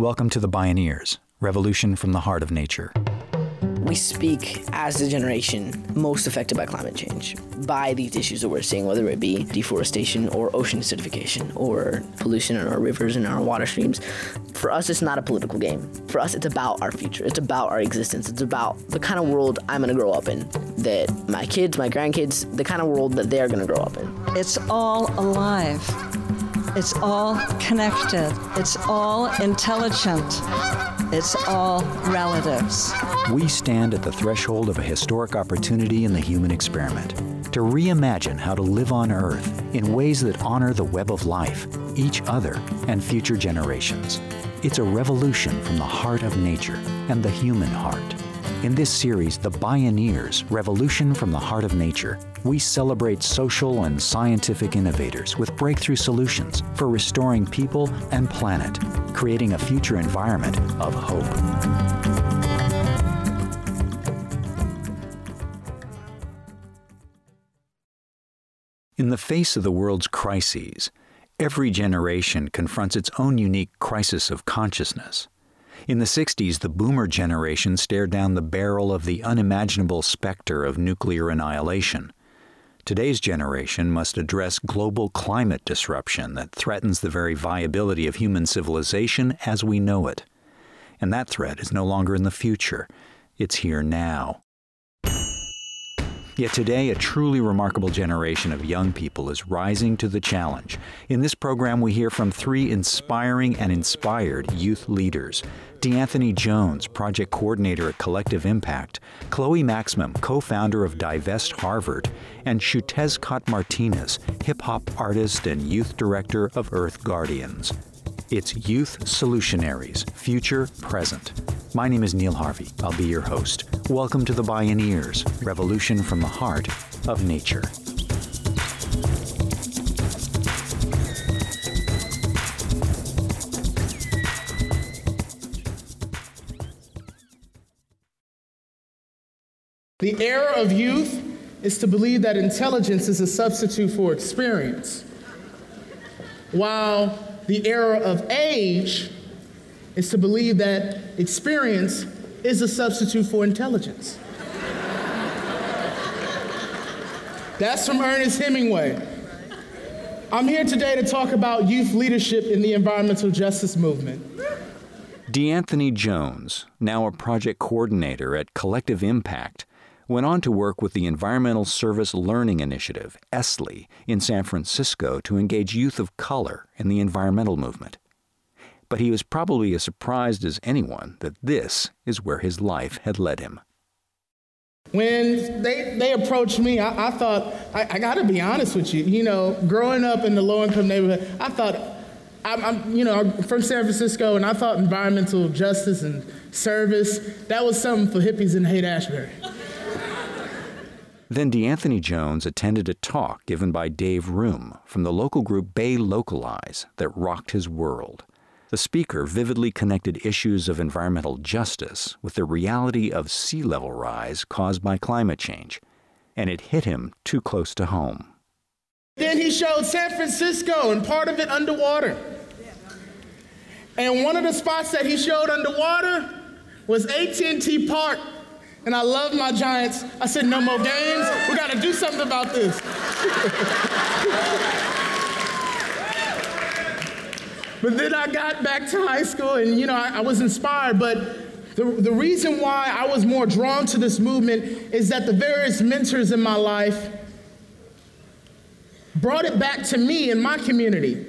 Welcome to the Bioneers, Revolution from the Heart of Nature. We speak as the generation most affected by climate change, by these issues that we're seeing, whether it be deforestation or ocean acidification or pollution in our rivers and our water streams. For us, it's not a political game. For us, it's about our future. It's about our existence. It's about the kind of world I'm going to grow up in, that my kids, my grandkids, the kind of world that they're going to grow up in. It's all alive. It's all connected. It's all intelligent. It's all relatives. We stand at the threshold of a historic opportunity in the human experiment to reimagine how to live on Earth in ways that honor the web of life, each other, and future generations. It's a revolution from the heart of nature and the human heart. In this series, The Bioneers Revolution from the Heart of Nature, we celebrate social and scientific innovators with breakthrough solutions for restoring people and planet, creating a future environment of hope. In the face of the world's crises, every generation confronts its own unique crisis of consciousness. In the 60s, the boomer generation stared down the barrel of the unimaginable specter of nuclear annihilation. Today's generation must address global climate disruption that threatens the very viability of human civilization as we know it. And that threat is no longer in the future, it's here now. Yet today, a truly remarkable generation of young people is rising to the challenge. In this program, we hear from three inspiring and inspired youth leaders DeAnthony Jones, project coordinator at Collective Impact, Chloe Maxman, co founder of Divest Harvard, and Xiuhtezcatl Martinez, hip hop artist and youth director of Earth Guardians. It's Youth Solutionaries, Future Present. My name is Neil Harvey. I'll be your host. Welcome to the Bioneers, Revolution from the Heart of Nature. The error of youth is to believe that intelligence is a substitute for experience, while the error of age is to believe that experience is a substitute for intelligence. That's from Ernest Hemingway. I'm here today to talk about youth leadership in the environmental justice movement. DeAnthony Jones, now a project coordinator at Collective Impact, went on to work with the Environmental Service Learning Initiative, ESLI, in San Francisco to engage youth of color in the environmental movement. But he was probably as surprised as anyone that this is where his life had led him. When they, they approached me, I, I thought, I, I got to be honest with you. You know, growing up in the low income neighborhood, I thought, I'm, I'm, you know, I'm from San Francisco, and I thought environmental justice and service, that was something for hippies in Haight Ashbury. Then DeAnthony Jones attended a talk given by Dave Room from the local group Bay Localize that rocked his world. The speaker vividly connected issues of environmental justice with the reality of sea level rise caused by climate change, and it hit him too close to home. Then he showed San Francisco and part of it underwater. And one of the spots that he showed underwater was AT&T Park and I love my Giants. I said, no more games. We got to do something about this. but then I got back to high school and, you know, I, I was inspired. But the, the reason why I was more drawn to this movement is that the various mentors in my life brought it back to me in my community.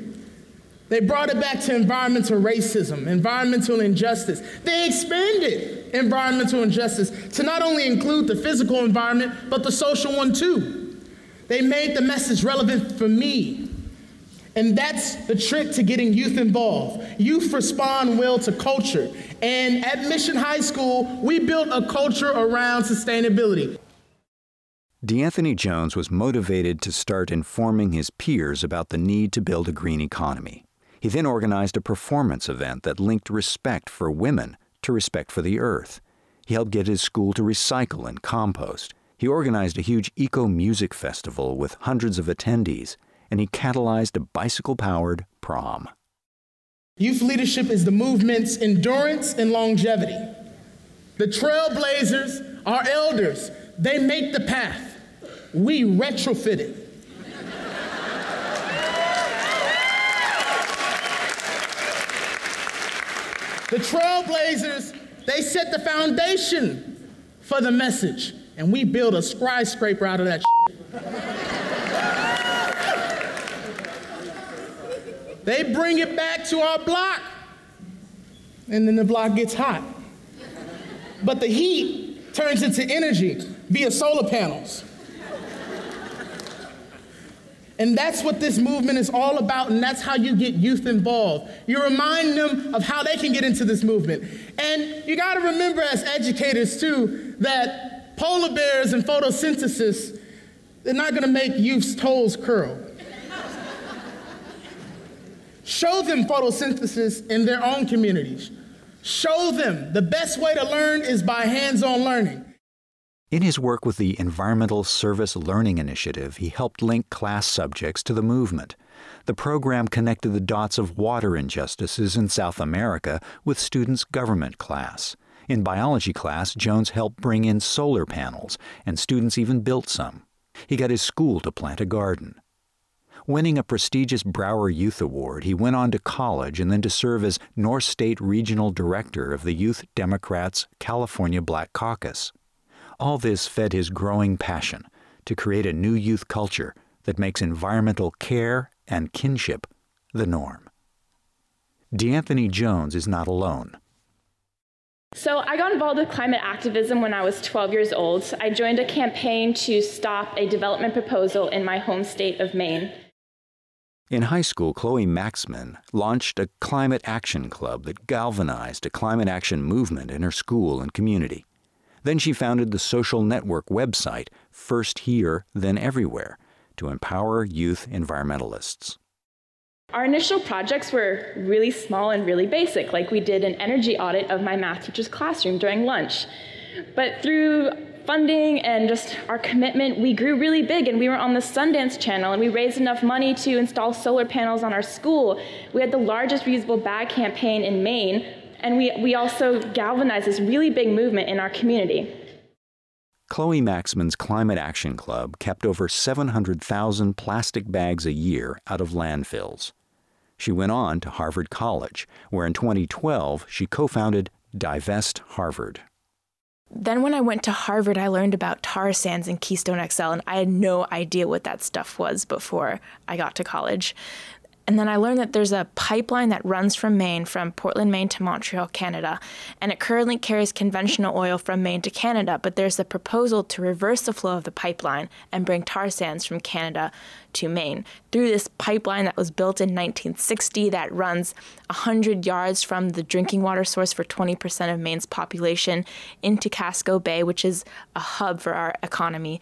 They brought it back to environmental racism, environmental injustice. They expanded environmental injustice to not only include the physical environment, but the social one too. They made the message relevant for me. And that's the trick to getting youth involved. Youth respond well to culture. And at Mission High School, we built a culture around sustainability. DeAnthony Jones was motivated to start informing his peers about the need to build a green economy. He then organized a performance event that linked respect for women to respect for the earth. He helped get his school to recycle and compost. He organized a huge eco music festival with hundreds of attendees, and he catalyzed a bicycle powered prom. Youth leadership is the movement's endurance and longevity. The trailblazers, our elders, they make the path. We retrofit it. The trailblazers, they set the foundation for the message, and we build a skyscraper out of that shit. they bring it back to our block, and then the block gets hot. But the heat turns into energy via solar panels. And that's what this movement is all about, and that's how you get youth involved. You remind them of how they can get into this movement. And you got to remember, as educators, too, that polar bears and photosynthesis, they're not to make youth's toes curl. Show them photosynthesis in their own communities. Show them the best way to learn is by hands on learning. In his work with the Environmental Service Learning Initiative, he helped link class subjects to the movement. The program connected the dots of water injustices in South America with students' government class. In biology class, Jones helped bring in solar panels, and students even built some. He got his school to plant a garden. Winning a prestigious Brower Youth Award, he went on to college and then to serve as North State Regional Director of the Youth Democrats California Black Caucus. All this fed his growing passion to create a new youth culture that makes environmental care and kinship the norm. DeAnthony Jones is not alone. So, I got involved with climate activism when I was 12 years old. I joined a campaign to stop a development proposal in my home state of Maine. In high school, Chloe Maxman launched a climate action club that galvanized a climate action movement in her school and community. Then she founded the social network website First Here, Then Everywhere to empower youth environmentalists. Our initial projects were really small and really basic, like we did an energy audit of my math teacher's classroom during lunch. But through funding and just our commitment, we grew really big and we were on the Sundance Channel and we raised enough money to install solar panels on our school. We had the largest reusable bag campaign in Maine and we, we also galvanized this really big movement in our community. Chloe Maxman's Climate Action Club kept over 700,000 plastic bags a year out of landfills. She went on to Harvard College, where in 2012 she co founded Divest Harvard. Then, when I went to Harvard, I learned about tar sands and Keystone XL, and I had no idea what that stuff was before I got to college. And then I learned that there's a pipeline that runs from Maine, from Portland, Maine to Montreal, Canada. And it currently carries conventional oil from Maine to Canada, but there's a proposal to reverse the flow of the pipeline and bring tar sands from Canada to Maine through this pipeline that was built in 1960 that runs 100 yards from the drinking water source for 20% of Maine's population into Casco Bay, which is a hub for our economy.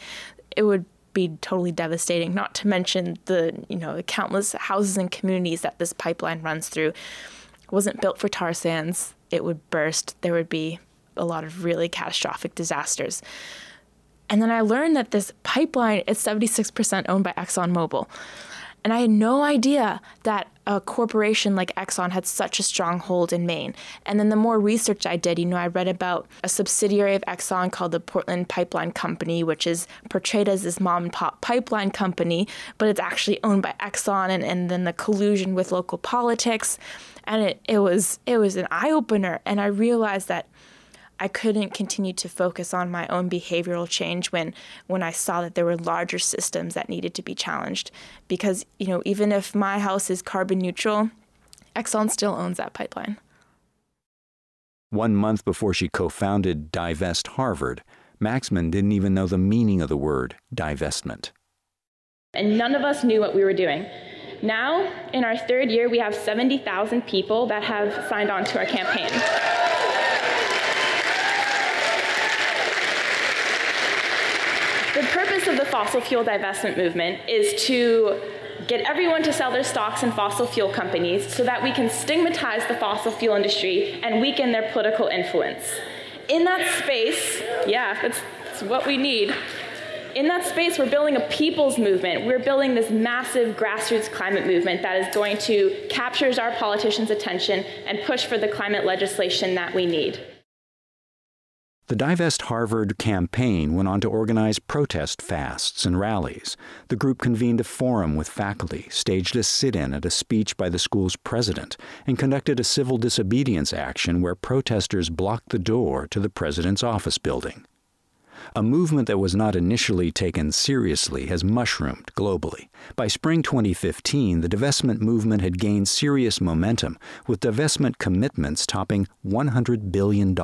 It would be totally devastating, not to mention the, you know, the countless houses and communities that this pipeline runs through. It wasn't built for tar sands. It would burst. There would be a lot of really catastrophic disasters. And then I learned that this pipeline is 76% owned by ExxonMobil. And I had no idea that a corporation like Exxon had such a strong hold in Maine. And then the more research I did, you know, I read about a subsidiary of Exxon called the Portland Pipeline Company, which is portrayed as this mom and pop pipeline company, but it's actually owned by Exxon and, and then the collusion with local politics. And it, it was it was an eye opener. And I realized that I couldn't continue to focus on my own behavioral change when when I saw that there were larger systems that needed to be challenged because you know even if my house is carbon neutral Exxon still owns that pipeline. One month before she co-founded Divest Harvard, Maxman didn't even know the meaning of the word divestment. And none of us knew what we were doing. Now, in our third year, we have 70,000 people that have signed on to our campaign. The purpose of the fossil fuel divestment movement is to get everyone to sell their stocks in fossil fuel companies so that we can stigmatize the fossil fuel industry and weaken their political influence. In that space, yeah, that's, that's what we need. In that space, we're building a people's movement. We're building this massive grassroots climate movement that is going to capture our politicians' attention and push for the climate legislation that we need. The Divest Harvard campaign went on to organize protest fasts and rallies. The group convened a forum with faculty, staged a sit in at a speech by the school's president, and conducted a civil disobedience action where protesters blocked the door to the president's office building. A movement that was not initially taken seriously has mushroomed globally. By spring 2015, the divestment movement had gained serious momentum, with divestment commitments topping $100 billion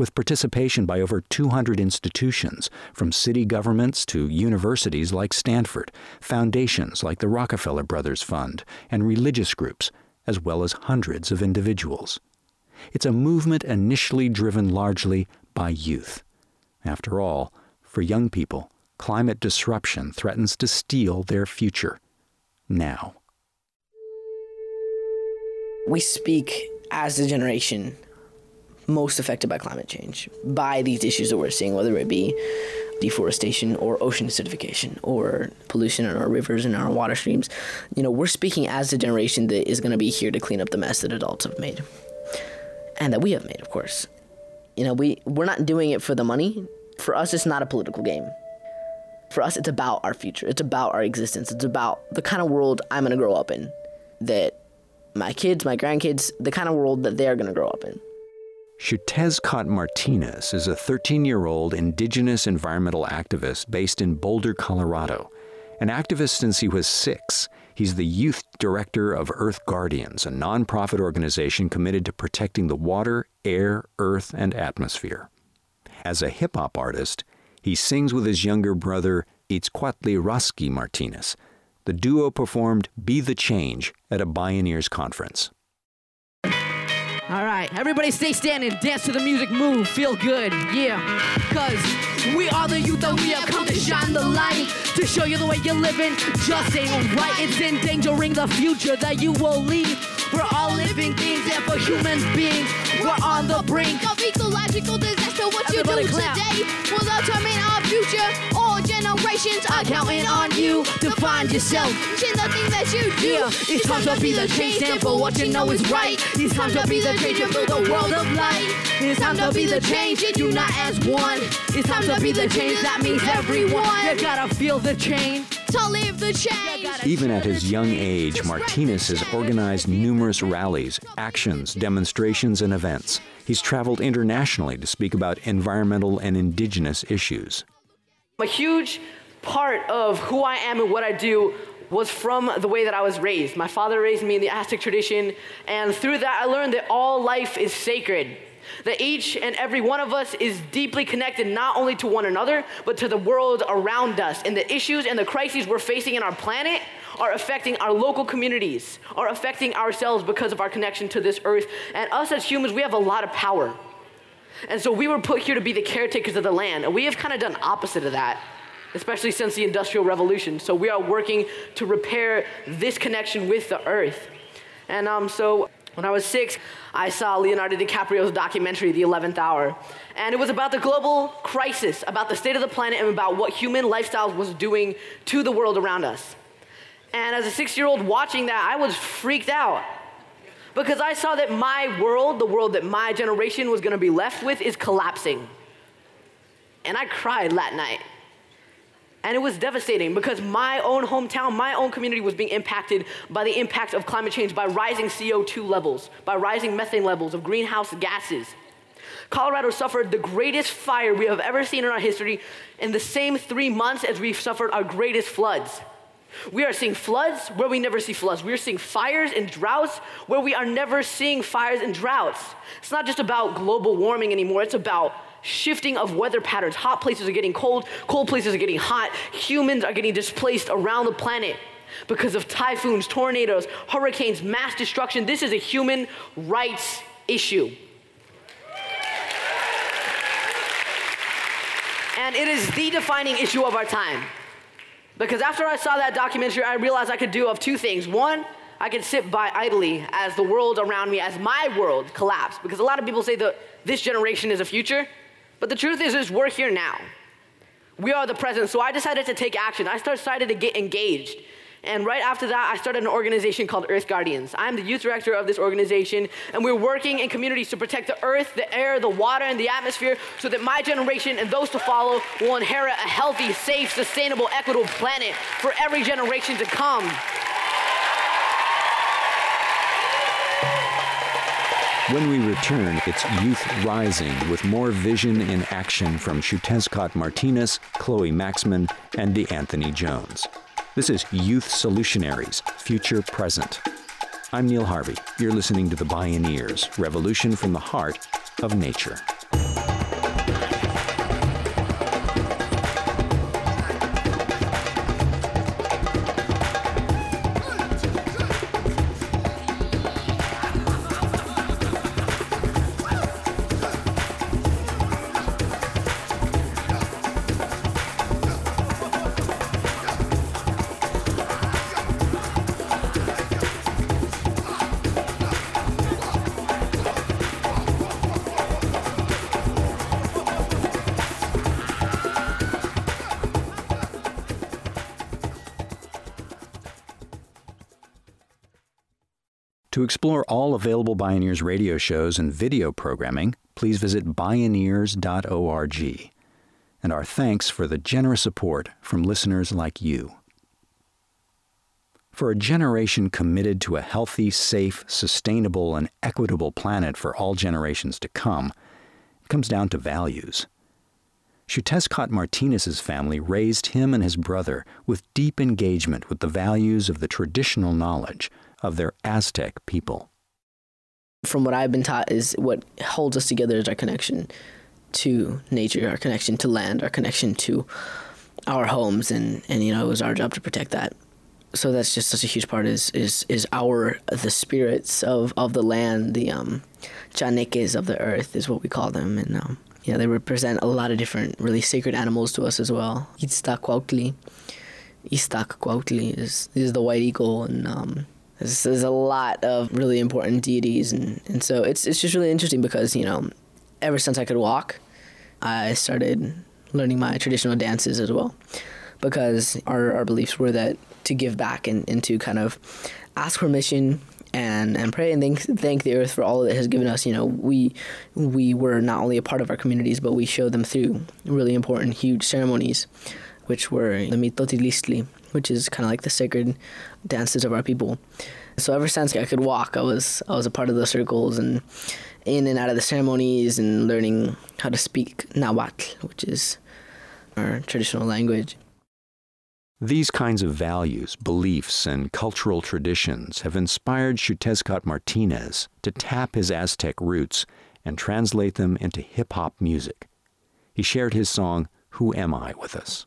with participation by over 200 institutions, from city governments to universities like Stanford, foundations like the Rockefeller Brothers Fund, and religious groups, as well as hundreds of individuals. It's a movement initially driven largely by youth. After all, for young people, climate disruption threatens to steal their future. Now. We speak as a generation most affected by climate change, by these issues that we're seeing, whether it be deforestation or ocean acidification or pollution in our rivers and our water streams. You know, we're speaking as the generation that is going to be here to clean up the mess that adults have made and that we have made, of course. You know, we, we're not doing it for the money. For us, it's not a political game. For us, it's about our future. It's about our existence. It's about the kind of world I'm going to grow up in, that my kids, my grandkids, the kind of world that they're going to grow up in. Xiuhtezcatl Martinez is a 13 year old indigenous environmental activist based in Boulder, Colorado. An activist since he was six, he's the youth director of Earth Guardians, a nonprofit organization committed to protecting the water, air, earth, and atmosphere. As a hip hop artist, he sings with his younger brother, Itzcuauhtli Roske Martinez. The duo performed Be the Change at a Bioneers conference. Right, everybody stay standing, dance to the music, move, feel good, yeah. Cause we are the youth and we have come to shine the light to show you the way you're living just ain't right. It's endangering the future that you will leave. We're all living things and for human beings, we're on the brink of ecological disaster. What Everybody you do clap. today will determine our future. All generations are counting on you to find yourself. Change the thing that you do. Yeah, it's time to be the change, stand for what you know is right. It's time to be the change and build a world of light. It's time to be the change, and unite as one. It's time to be the change, that means everyone. You gotta feel the change. To live the change. Even at his young age, Martinez has organized numerous rallies, actions, demonstrations, and events. He's traveled internationally to speak about environmental and indigenous issues. A huge part of who I am and what I do was from the way that I was raised. My father raised me in the Aztec tradition, and through that, I learned that all life is sacred. That each and every one of us is deeply connected not only to one another, but to the world around us. And the issues and the crises we're facing in our planet are affecting our local communities, are affecting ourselves because of our connection to this earth. And us as humans, we have a lot of power. And so we were put here to be the caretakers of the land. And we have kind of done opposite of that, especially since the Industrial Revolution. So we are working to repair this connection with the earth. And um, so when I was six, I saw Leonardo DiCaprio's documentary, The 11th Hour. And it was about the global crisis, about the state of the planet, and about what human lifestyles was doing to the world around us. And as a six year old watching that, I was freaked out because I saw that my world, the world that my generation was going to be left with, is collapsing. And I cried that night. And it was devastating because my own hometown, my own community was being impacted by the impact of climate change, by rising CO2 levels, by rising methane levels of greenhouse gases. Colorado suffered the greatest fire we have ever seen in our history in the same three months as we've suffered our greatest floods. We are seeing floods where we never see floods. We are seeing fires and droughts where we are never seeing fires and droughts. It's not just about global warming anymore, it's about shifting of weather patterns. Hot places are getting cold, cold places are getting hot. Humans are getting displaced around the planet because of typhoons, tornadoes, hurricanes, mass destruction. This is a human rights issue. And it is the defining issue of our time. Because after I saw that documentary, I realized I could do of two things. One, I could sit by idly as the world around me, as my world collapsed. Because a lot of people say that this generation is a future, but the truth is, is we're here now. We are the present. So I decided to take action. I started to get engaged. And right after that, I started an organization called Earth Guardians. I'm the youth director of this organization, and we're working in communities to protect the earth, the air, the water, and the atmosphere so that my generation and those to follow will inherit a healthy, safe, sustainable, equitable planet for every generation to come. When we return, it's Youth Rising with more vision in action from Xiuhtezcatl Martinez, Chloe Maxman, and DeAnthony Jones. This is Youth Solutionaries Future Present. I'm Neil Harvey. You're listening to The Bioneers Revolution from the Heart of Nature. To explore all available Bioneers radio shows and video programming, please visit bioneers.org. And our thanks for the generous support from listeners like you. For a generation committed to a healthy, safe, sustainable, and equitable planet for all generations to come, it comes down to values. Xiuhtezcatl Martinez's family raised him and his brother with deep engagement with the values of the traditional knowledge of their Aztec people. From what I've been taught, is what holds us together is our connection to nature, our connection to land, our connection to our homes, and and you know it was our job to protect that. So that's just such a huge part. Is is is our the spirits of of the land, the um, chaneques of the earth is what we call them, and um, yeah, they represent a lot of different really sacred animals to us as well. Itztacuautli, Istacuautli is is the white eagle, and um, there's, there's a lot of really important deities, and, and so it's it's just really interesting because you know, ever since I could walk, I started learning my traditional dances as well, because our, our beliefs were that to give back and, and to kind of ask permission and and pray and thank thank the earth for all that has given us. You know, we we were not only a part of our communities, but we showed them through really important, huge ceremonies, which were the Mitotiliztli, which is kind of like the sacred dances of our people. So ever since I could walk, I was I was a part of those circles and in and out of the ceremonies and learning how to speak Nahuatl, which is our traditional language. These kinds of values, beliefs, and cultural traditions have inspired Xiuhtezcatl Martinez to tap his Aztec roots and translate them into hip hop music. He shared his song, Who Am I, with us.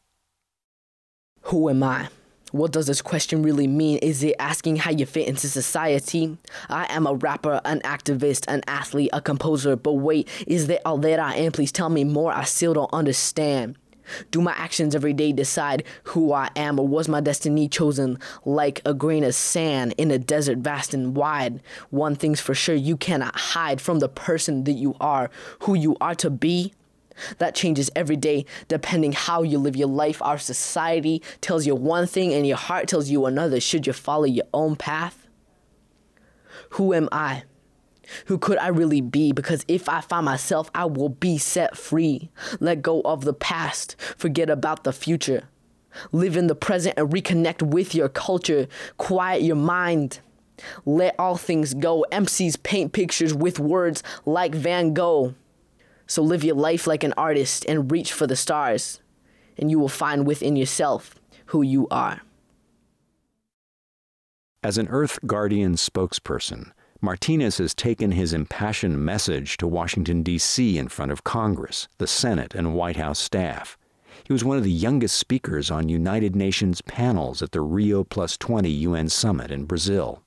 Who am I? What does this question really mean? Is it asking how you fit into society? I am a rapper, an activist, an athlete, a composer, but wait, is that all that I am? Please tell me more, I still don't understand. Do my actions every day decide who I am, or was my destiny chosen like a grain of sand in a desert vast and wide? One thing's for sure you cannot hide from the person that you are, who you are to be. That changes every day depending how you live your life. Our society tells you one thing and your heart tells you another. Should you follow your own path? Who am I? Who could I really be? Because if I find myself, I will be set free. Let go of the past, forget about the future. Live in the present and reconnect with your culture. Quiet your mind. Let all things go. MCs paint pictures with words like Van Gogh. So live your life like an artist and reach for the stars, and you will find within yourself who you are. As an Earth Guardian spokesperson, Martinez has taken his impassioned message to Washington, D.C. in front of Congress, the Senate, and White House staff. He was one of the youngest speakers on United Nations panels at the Rio Plus 20 UN Summit in Brazil.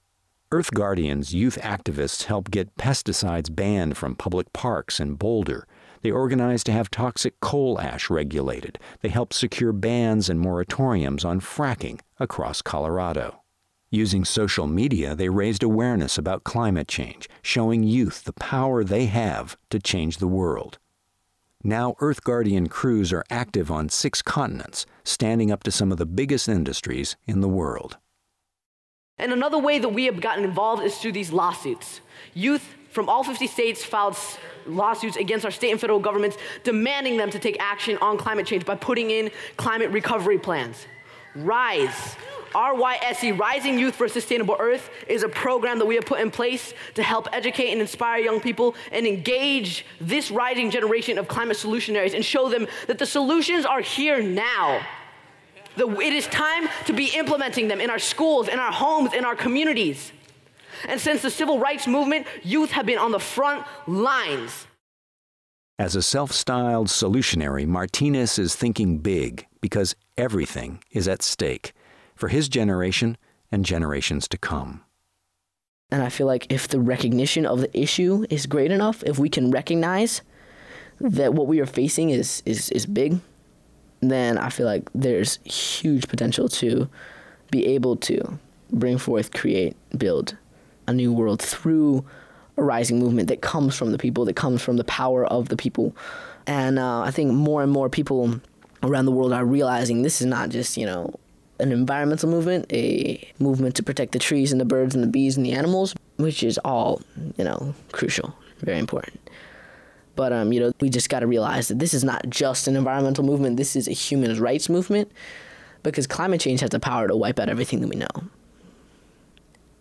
Earth Guardians youth activists help get pesticides banned from public parks in Boulder. They organize to have toxic coal ash regulated. They help secure bans and moratoriums on fracking across Colorado. Using social media, they raised awareness about climate change, showing youth the power they have to change the world. Now, Earth Guardian crews are active on six continents, standing up to some of the biggest industries in the world. And another way that we have gotten involved is through these lawsuits. Youth from all 50 states filed lawsuits against our state and federal governments demanding them to take action on climate change by putting in climate recovery plans. RISE, RYSE, Rising Youth for a Sustainable Earth, is a program that we have put in place to help educate and inspire young people and engage this rising generation of climate solutionaries and show them that the solutions are here now. That it is time to be implementing them in our schools, in our homes, in our communities. And since the civil rights movement, youth have been on the front lines. As a self styled solutionary, Martinez is thinking big because everything is at stake for his generation and generations to come. And I feel like if the recognition of the issue is great enough, if we can recognize that what we are facing is, is, is big, then I feel like there's huge potential to be able to bring forth, create, build a new world through a rising movement that comes from the people, that comes from the power of the people. And uh, I think more and more people around the world are realizing this is not just, you know, an environmental movement, a movement to protect the trees and the birds and the bees and the animals, which is all, you know, crucial, very important. But um, you know, we just got to realize that this is not just an environmental movement. This is a human rights movement, because climate change has the power to wipe out everything that we know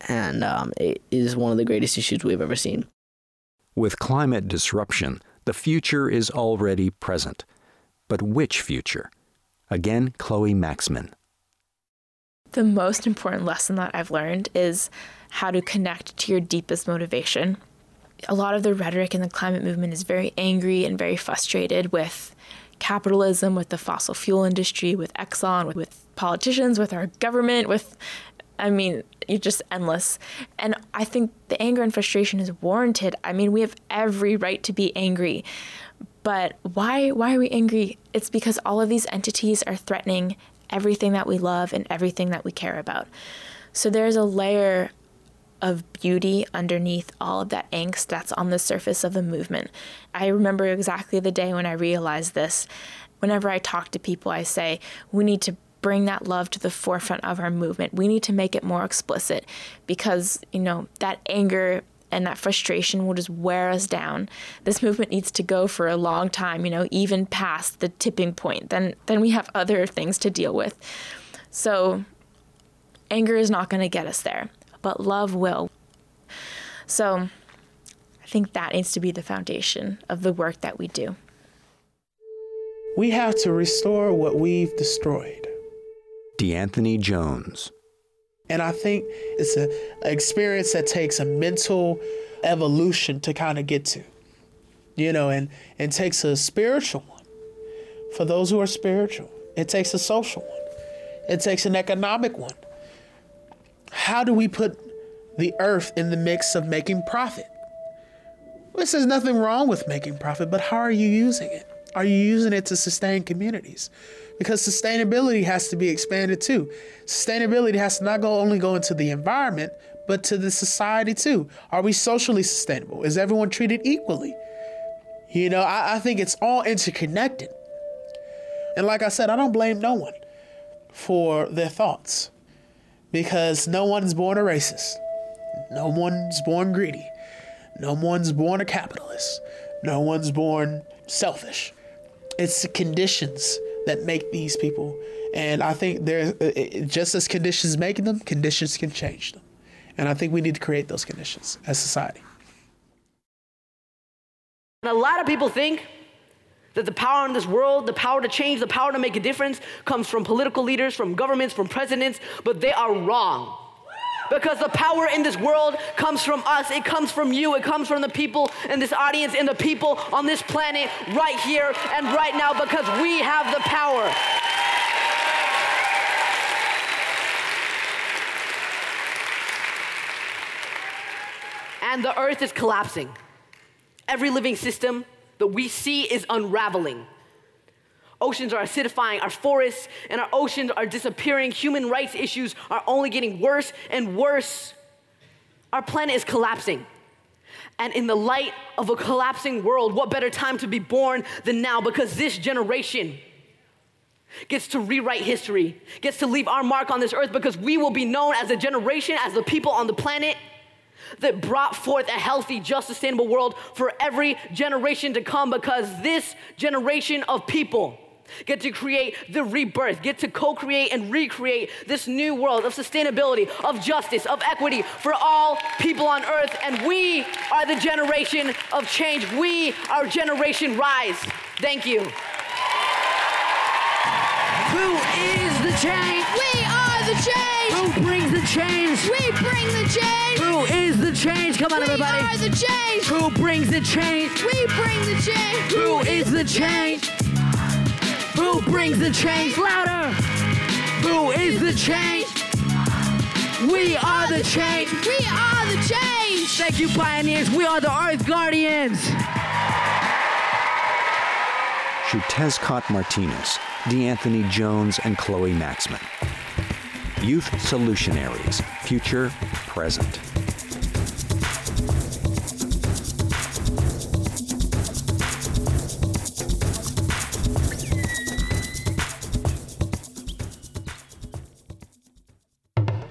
and um, it is one of the greatest issues we've ever seen. With climate disruption, the future is already present. But which future? Again, Chloe Maxman. The most important lesson that I've learned is how to connect to your deepest motivation. A lot of the rhetoric in the climate movement is very angry and very frustrated with capitalism, with the fossil fuel industry, with Exxon, with, with politicians, with our government, with I mean, it's just endless. And I think the anger and frustration is warranted. I mean, we have every right to be angry. But why why are we angry? It's because all of these entities are threatening everything that we love and everything that we care about. So there's a layer of beauty underneath all of that angst that's on the surface of the movement. I remember exactly the day when I realized this. Whenever I talk to people, I say, we need to bring that love to the forefront of our movement. We need to make it more explicit because, you know, that anger and that frustration will just wear us down. This movement needs to go for a long time, you know, even past the tipping point. Then then we have other things to deal with. So anger is not going to get us there, but love will. So I think that needs to be the foundation of the work that we do. We have to restore what we've destroyed. DeAnthony Jones. And I think it's an experience that takes a mental evolution to kind of get to, you know, and, and takes a spiritual one for those who are spiritual. It takes a social one, it takes an economic one. How do we put the earth in the mix of making profit? This is nothing wrong with making profit, but how are you using it? Are you using it to sustain communities? because sustainability has to be expanded too. Sustainability has to not go only go into the environment, but to the society too. Are we socially sustainable? Is everyone treated equally? You know, I, I think it's all interconnected. And like I said, I don't blame no one for their thoughts because no one's born a racist. No one's born greedy. No one's born a capitalist. No one's born selfish. It's the conditions that make these people. And I think there, just as conditions making them, conditions can change them. And I think we need to create those conditions as society. And a lot of people think that the power in this world, the power to change, the power to make a difference comes from political leaders, from governments, from presidents, but they are wrong. Because the power in this world comes from us, it comes from you, it comes from the people in this audience and the people on this planet right here and right now because we have the power. And the earth is collapsing. Every living system that we see is unraveling. Oceans are acidifying, our forests and our oceans are disappearing. Human rights issues are only getting worse and worse. Our planet is collapsing. And in the light of a collapsing world, what better time to be born than now? Because this generation gets to rewrite history, gets to leave our mark on this earth because we will be known as a generation, as the people on the planet that brought forth a healthy, just, sustainable world for every generation to come because this generation of people get to create the rebirth, get to co create and recreate this new world of sustainability, of justice, of equity for all people on earth. And we are the generation of change. We are Generation Rise. Thank you. Who is the change? We are the change. Who brings the change? We bring the change. Who is the change? Come on, we everybody. are the change. Who brings the change? We bring the change. Who is the change? Who brings the change? Louder! Who is the change? We are the change. We are the change. Thank you, Bioneers. We are the Earth Guardians. Xiuhtezcatl Martinez, DeAnthony Jones, and Chloe Maxman. Youth Solutionaries, future, present.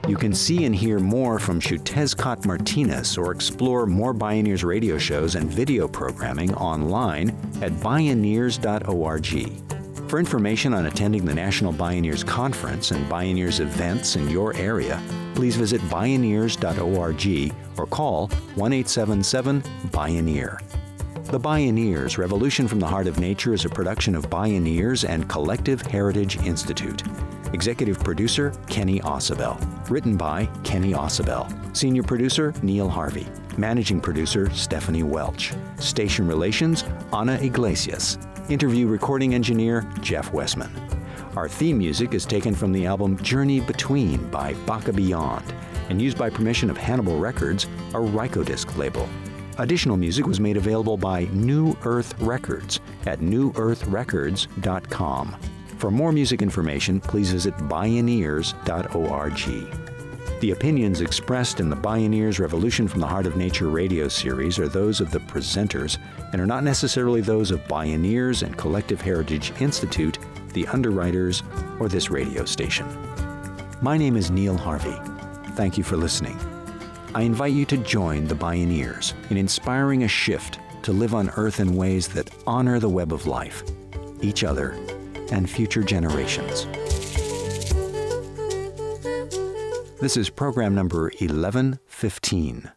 You can see and hear more from Xiuhtezcatl Martinez or explore more Bioneers radio shows and video programming online at bioneers.org. For information on attending the National Bioneers Conference and Bioneers events in your area, please visit bioneers.org or call 1 877 Bioneer. The Bioneers Revolution from the Heart of Nature is a production of Bioneers and Collective Heritage Institute. Executive producer Kenny Ausubel. Written by Kenny Ausubel. Senior producer Neil Harvey. Managing producer Stephanie Welch. Station relations Anna Iglesias. Interview recording engineer Jeff Westman. Our theme music is taken from the album Journey Between by Baka Beyond and used by permission of Hannibal Records, a Rykodisc label. Additional music was made available by New Earth Records at newearthrecords.com. For more music information, please visit bioneers.org. The opinions expressed in the Bioneers Revolution from the Heart of Nature radio series are those of the presenters and are not necessarily those of Bioneers and Collective Heritage Institute, the underwriters, or this radio station. My name is Neil Harvey. Thank you for listening. I invite you to join the Bioneers in inspiring a shift to live on Earth in ways that honor the web of life, each other, and future generations. This is program number 1115.